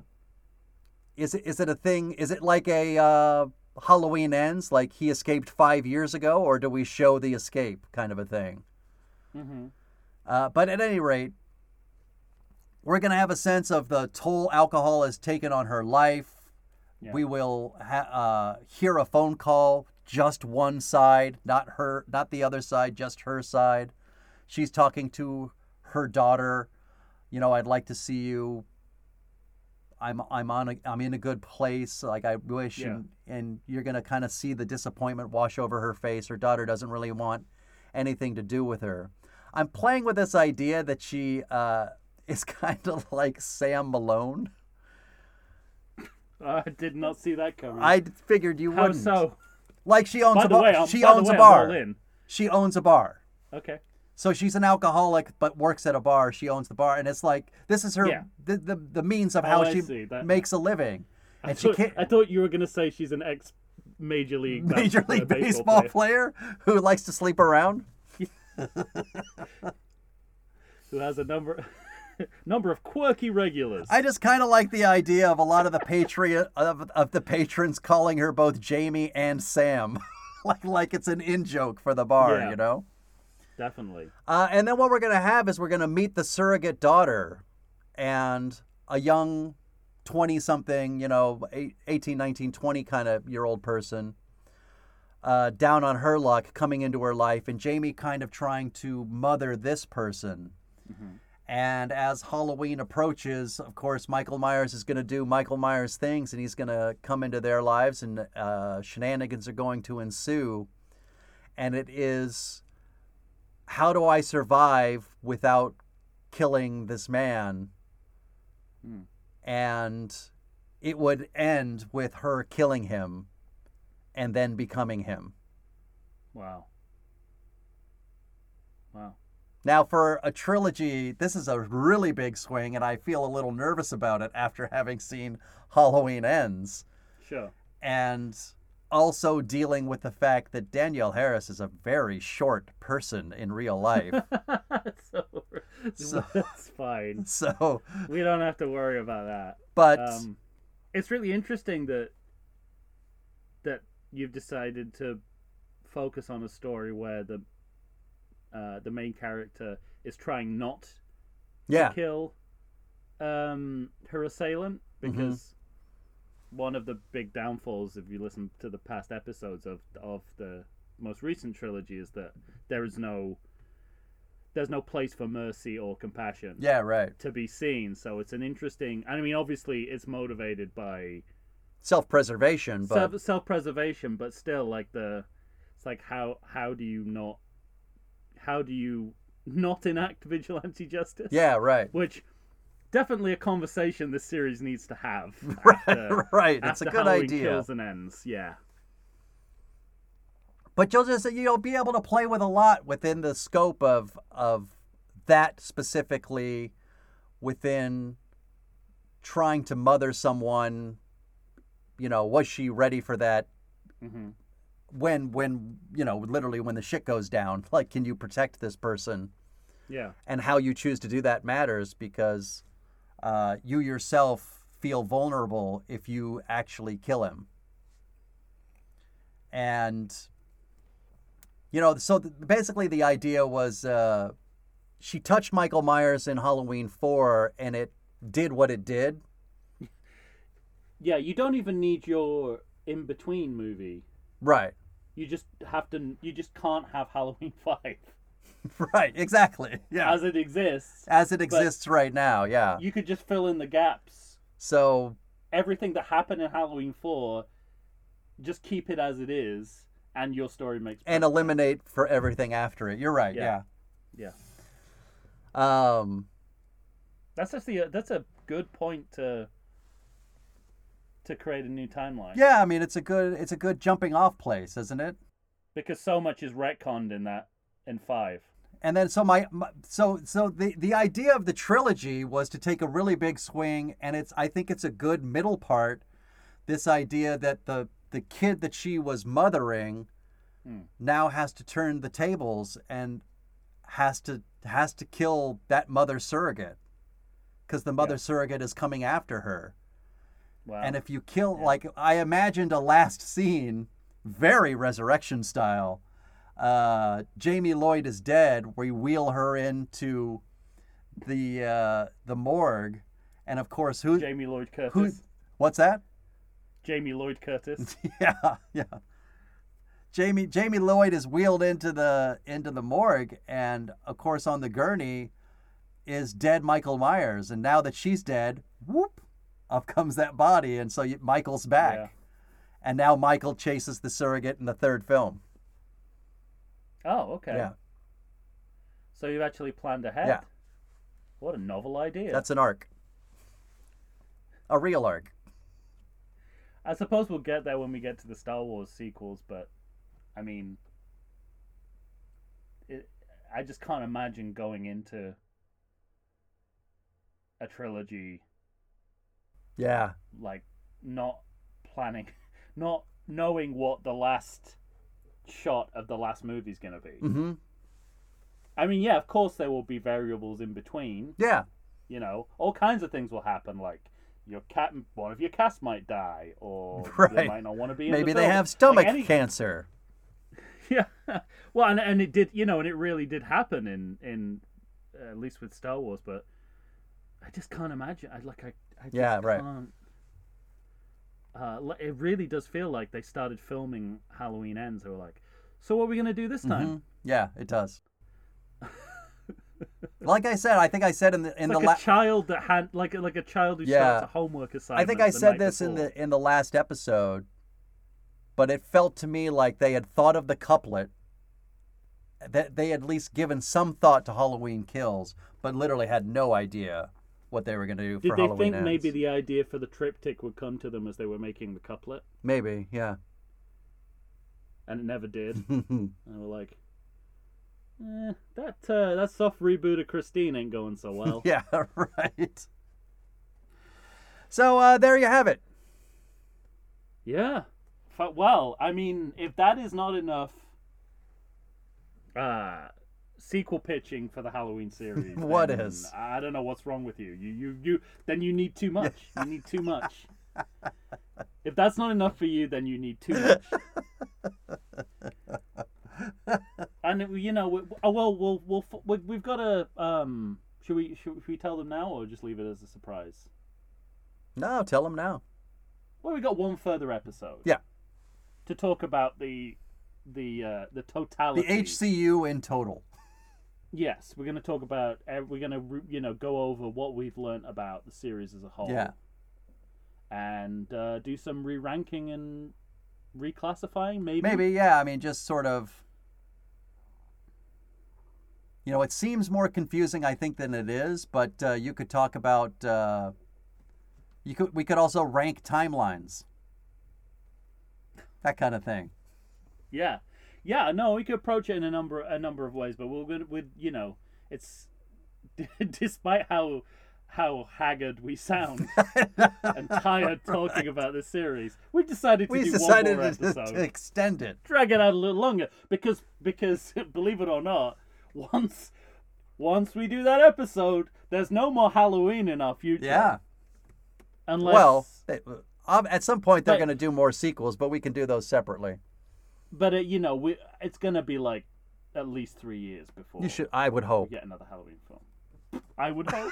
is it is it a thing? Is it like a uh, Halloween ends like he escaped 5 years ago or do we show the escape kind of a thing? Mm-hmm. Uh, but at any rate, we're going to have a sense of the toll alcohol has taken on her life, Yeah. We will ha- uh, hear a phone call, just one side, not her, not the other side, just her side. She's talking to her daughter. You know, I'd like to see you. I'm I'm on a, I'm in a good place. Like I wish, Yeah. and, and you're gonna kind of see the disappointment wash over her face. Her daughter doesn't really want anything to do with her. I'm playing with this idea that she uh, is kind of like Sam Malone. I did not see that coming. I figured you How wouldn't. so? Like she owns By a bar. way, she owns way, a bar. She owns a bar. Okay. So she's an alcoholic, but works at a bar. She owns the bar, and it's like this is her Yeah. the, the the means of Oh, how I she. That- makes a living, I and she thought, can't. I thought you were going to say she's an ex Major League Major uh, League Baseball player who likes to sleep around. who has a number number of quirky regulars. I just kind of like the idea of a lot of the patriot of, of the patrons calling her both Jamie and Sam, like like it's an in joke for the bar, Yeah. you know. Definitely. Uh, and then what we're going to have is we're going to meet the surrogate daughter and a young 20 something, you know, eight- 18, 19, 20 kind of year old person uh, down on her luck coming into her life. And Jamie kind of trying to mother this person. And as Halloween approaches, of course, Michael Myers is going to do Michael Myers things and he's going to come into their lives and uh, shenanigans are going to ensue. And it is how do I survive without killing this man? Hmm. And it would end with her killing him and then becoming him. Wow. Now, for a trilogy, this is a really big swing, and I feel a little nervous about it after having seen Halloween Ends. Sure. And also dealing with the fact that Danielle Harris is a very short person in real life. so, So- that's fine. so, We don't have to worry about that. but. Um, it's really interesting that that you've decided to focus on a story where the uh, the main character is trying not yeah. to kill um, her assailant Mm-hmm. because one of the big downfalls, if you listen to the past episodes of of the most recent trilogy, is that there is no there's no place for mercy or compassion Yeah, right. to be seen. So it's an interesting. I mean, obviously, it's motivated by Self preservation, but. self self preservation, but still, like the it's like how how do you not how do you not enact vigilante justice? yeah, right. which definitely a conversation this series needs to have. Right, after- right. It's a good Halloween idea. Kills and ends. Yeah. but you'll just you'll be able to play with a lot within the scope of of that specifically within trying to mother someone you know was she ready for that hmm when when you know literally when the shit goes down like can you protect this person Yeah. and how you choose to do that matters because uh, you yourself feel vulnerable if you actually kill him. And, you know, so th- basically the idea was uh, she touched Michael Myers in Halloween 4 and it did what it did. Yeah. You don't even need your in between movie. Right. You just have to. You just can't have Halloween Five Right. Exactly. Yeah. as it exists. As it exists right now. Yeah. You could just fill in the gaps. So, Everything that happened in Halloween Four, just keep it as it is, and your story makes. and eliminate for everything after it. You're right. Yeah. Yeah. Yeah. Um, That's actually a, that's a good point to to create a new timeline. Yeah, I mean it's a good it's a good jumping off place, isn't it? Because so much is retconned in that in five. And then so my, my so so the the idea of the trilogy was to take a really big swing, and it's I think it's a good middle part. This idea that the the kid that she was mothering Hmm. now has to turn the tables and has to has to kill that mother surrogate because the mother Yeah. surrogate is coming after her. Wow. And if you kill, Yeah. like, I imagined a last scene, very resurrection style. Uh, Jamie Lloyd is dead. We wheel her into the uh, the morgue, and of course, who Jamie Lloyd Curtis. who? What's that? Jamie Lloyd Curtis. yeah, yeah. Jamie Jamie Lloyd is wheeled into the into the morgue, and of course on the gurney is dead Michael Myers, and now that she's dead, whoop, up comes that body, and so you, Michael's back, Yeah. and now Michael chases the surrogate in the third film. Oh, okay. Yeah, So you've actually planned ahead. Yeah. What a novel idea. that's an arc, a real arc. I suppose we'll get there when we get to the Star Wars sequels, but I mean, it, I just can't imagine going into a trilogy Yeah, like not planning, not knowing what the last shot of the last movie is going to be. mm-hmm. I mean, yeah, of course there will be variables in between. yeah, You know, all kinds of things will happen, like. Your cat, one of your cast might die, or they might not want to be. in maybe the they have Like stomach any- cancer. Yeah, well, and, and it did, you know, and it really did happen in in uh, at least with Star Wars, but I just can't imagine. I like I, I just Yeah, right. can't. Uh, it really does feel like they started filming Halloween Ends. They were like, "So what are we gonna do this time?" Mhm. Yeah, it does. like I said, I think I said in the in It's the like la- a child that had like like a child who Yeah. starts a homework assignment. I think I said this in the in the last episode, but it felt to me like they had thought of the couplet. That they had at least given some thought to Halloween Kills, but literally had no idea what they were going to do Did for they Halloween think Ends. maybe the idea for the triptych would come to them as they were making the couplet, Maybe, yeah. and it never did? And they were like, eh, that uh, that soft reboot of Christine ain't going so well. yeah, right. So uh, there you have it. yeah. Well, I mean, if that is not enough uh, sequel pitching for the Halloween series, what is? I don't know what's wrong with you. You you you. Then you need too much. You need too much. if that's not enough for you, then you need too much. and you know, we, oh, well, we'll we'll we, we've got a um. Should we should, should we tell them now or just leave it as a surprise? No, tell them now. Well, we got one further episode. Yeah. To talk about the the uh, the totality. The. HCU in total. Yes, we're going to talk about. We're going to you know go over what we've learned about the series as a whole. Yeah. And uh, do some re-ranking and reclassifying, maybe. Maybe, yeah. I mean, just sort of. You know, it seems more confusing, I think, than it is. But uh, you could talk about. Uh, you could. We could also rank timelines. That kind of thing. Yeah, yeah. No, we could approach it in a number a number of ways, but we're gonna with you know it's despite how how haggard we sound and tired talking about this series, we decided to we do decided one more to, episode. to extend it. drag it out a little longer because because believe it or not, once once we do that episode, there's no more Halloween in our future. Yeah. Unless Well, it, um, at some point they're going to do more sequels, but we can do those separately. But it, you know, we it's gonna be like at least three years before You should. I would we hope. get another Halloween film. I would hope.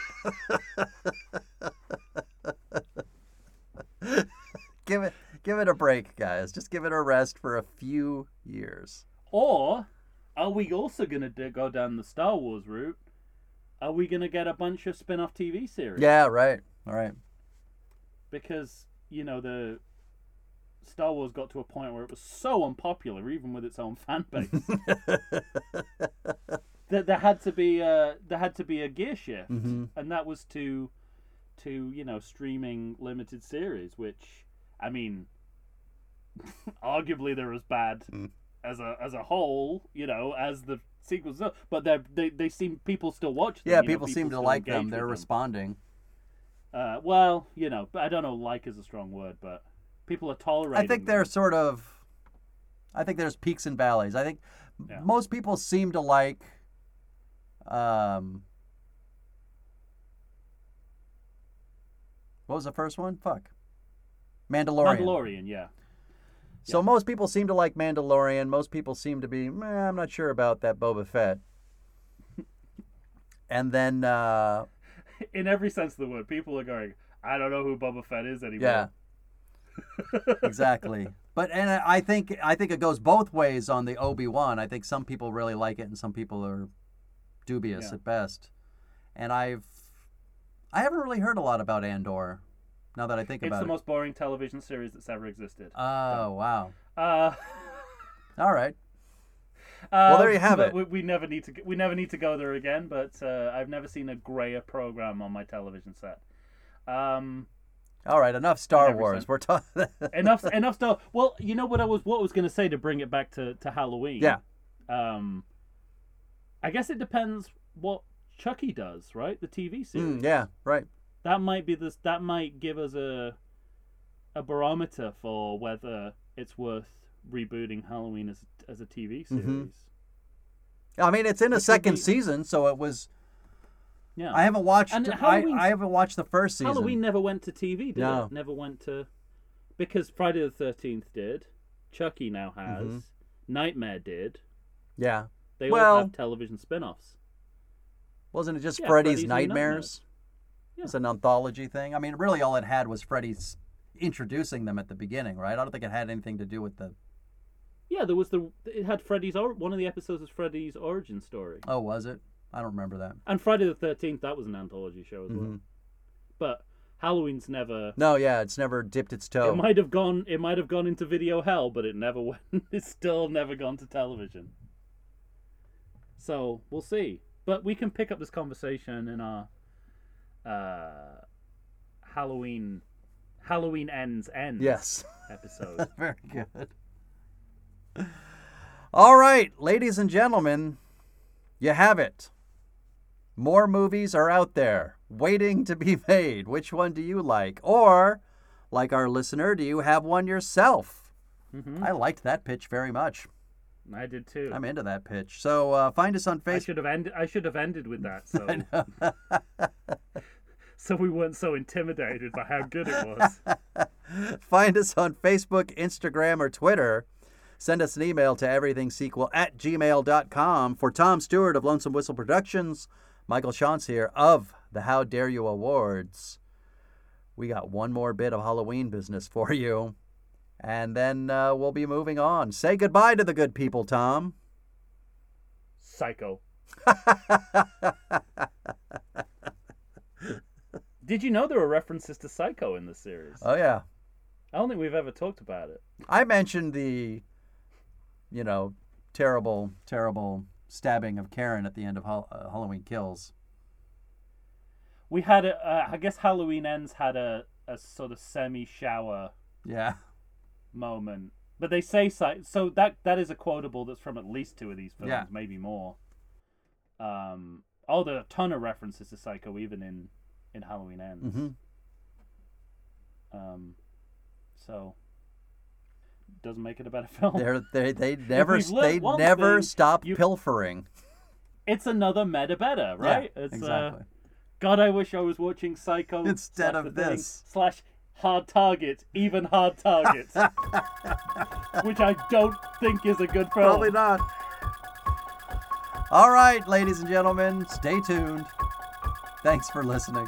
Give it. Give it a break, guys. Just give it a rest for a few years. or are we also gonna do, go down the Star Wars route? Are we gonna get a bunch of spin-off TV series? Yeah. Right. All right. because you know the Star Wars got to a point where it was so unpopular, even with its own fan base, that there had to be a there had to be a gear shift, Mhm. and that was to to you know streaming limited series, which I mean, arguably they're as bad Mm. as a as a whole, you know, as the sequels, but they they they seem people still watch them. Yeah. you know, People seem to like them. They're responding. uh, well, you know, but I don't know. Like is a strong word, but people are tolerating. I think they're sort of. I think there's peaks and valleys. I think Yeah. most people seem to like. Um. What was the first one? Fuck. Mandalorian. Mandalorian. Yeah, So most people seem to like Mandalorian. Most people seem to be, "Meh, I'm not sure about that Boba Fett. and then, uh, in every sense of the word, people are going. I don't know who Boba Fett is anymore. yeah. Exactly. But and I I think I think it goes both ways on the Obi Wan. I think some people really like it and some people are dubious Yeah. at best. And I've I haven't really heard a lot about Andor. Now that I think It's about it, it's the most boring television series that's ever existed. oh wow! Uh, All right. Well, there you have but it. We, we never need to we never need to go there again. But uh, I've never seen a grayer program on my television set. Um, All right. Enough Star Never Wars. We're talking. enough enough stuff. Well, you know what I was what I was going to say to bring it back to to Halloween. Yeah. Um, I guess it depends what Chucky does, right? The TV series. Mm, yeah. Right. That might be this. That might give us a a barometer for whether it's worth rebooting Halloween as as a TV series. Mhm. I mean, it's in a would second be- season, so it was. Yeah. I haven't watched. And I, I haven't watched the first season. Halloween never went to TV, did No. it? Never went to because Friday the Thirteenth did. Chucky now has. Mhm. Nightmare did. Yeah. They Well- all have television spin-offs. Wasn't it just Yeah, Freddy's, Freddy's Nightmares? Nightmares. It's an anthology thing. I mean, really, all it had was Freddy's introducing them at the beginning, right? I don't think it had anything to do with the. Yeah, there was the it had Freddy's or one of the episodes was Freddy's origin story. Oh, was it? I don't remember that. And Friday the Thirteenth that was an anthology show as well. Mhm. But Halloween's never No, yeah, it's never dipped its toe. It might have gone. It might have gone into video hell, but it never went. It's still never gone to television. So we'll see. But we can pick up this conversation in our uh, Halloween, Halloween ends ends. Yes. Episode. Very good. All right, ladies and gentlemen, you have it. More movies are out there waiting to be made. Which one do you like? Or, like our listener, do you have one yourself? hmm I liked that pitch very much. I did too. I'm into that pitch. So uh, find us on I Facebook. should have ended. I should have ended with that, so I so we weren't so intimidated by how good it was. Find us on Facebook, Instagram, or Twitter. Send us an email to everythingsequel at gmail.com. For Tom Stewart of Lonesome Whistle Productions, Michael Shantz here of the How Dare You Awards. We got one more bit of Halloween business for you, and then uh, we'll be moving on. Say goodbye to the good people, Tom. Psycho. Did you know there were references to Psycho in the series? Oh, yeah. I don't think we've ever talked about it. I mentioned the, you know, terrible, terrible stabbing of Karen at the end of uh, Halloween Kills. We had a, uh, I guess Halloween Ends had a, a sort of semi shower Yeah. moment. But they say Psy- so that that is a quotable that's from at least two of these films, Yeah. maybe more. Um, oh, there are a ton of references to Psycho even in in Halloween Ends. hmm Um, so doesn't make it a better film. They're, they they never they never thing, stop you- pilfering. It's another meta better, right? Yeah, it's, exactly. Uh, God, I wish I was watching Psycho Instead of this. slash Hard Target, even Hard Target, which I don't think is a good film. Probably not. All right, ladies and gentlemen, stay tuned. Thanks for listening.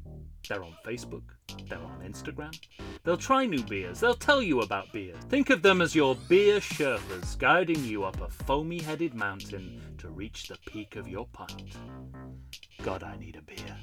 They're on Facebook, they're on Instagram. They'll try new beers, they'll tell you about beer. Think of them as your beer Sherpas guiding you up a foamy headed mountain to reach the peak of your pint. God, I need a beer.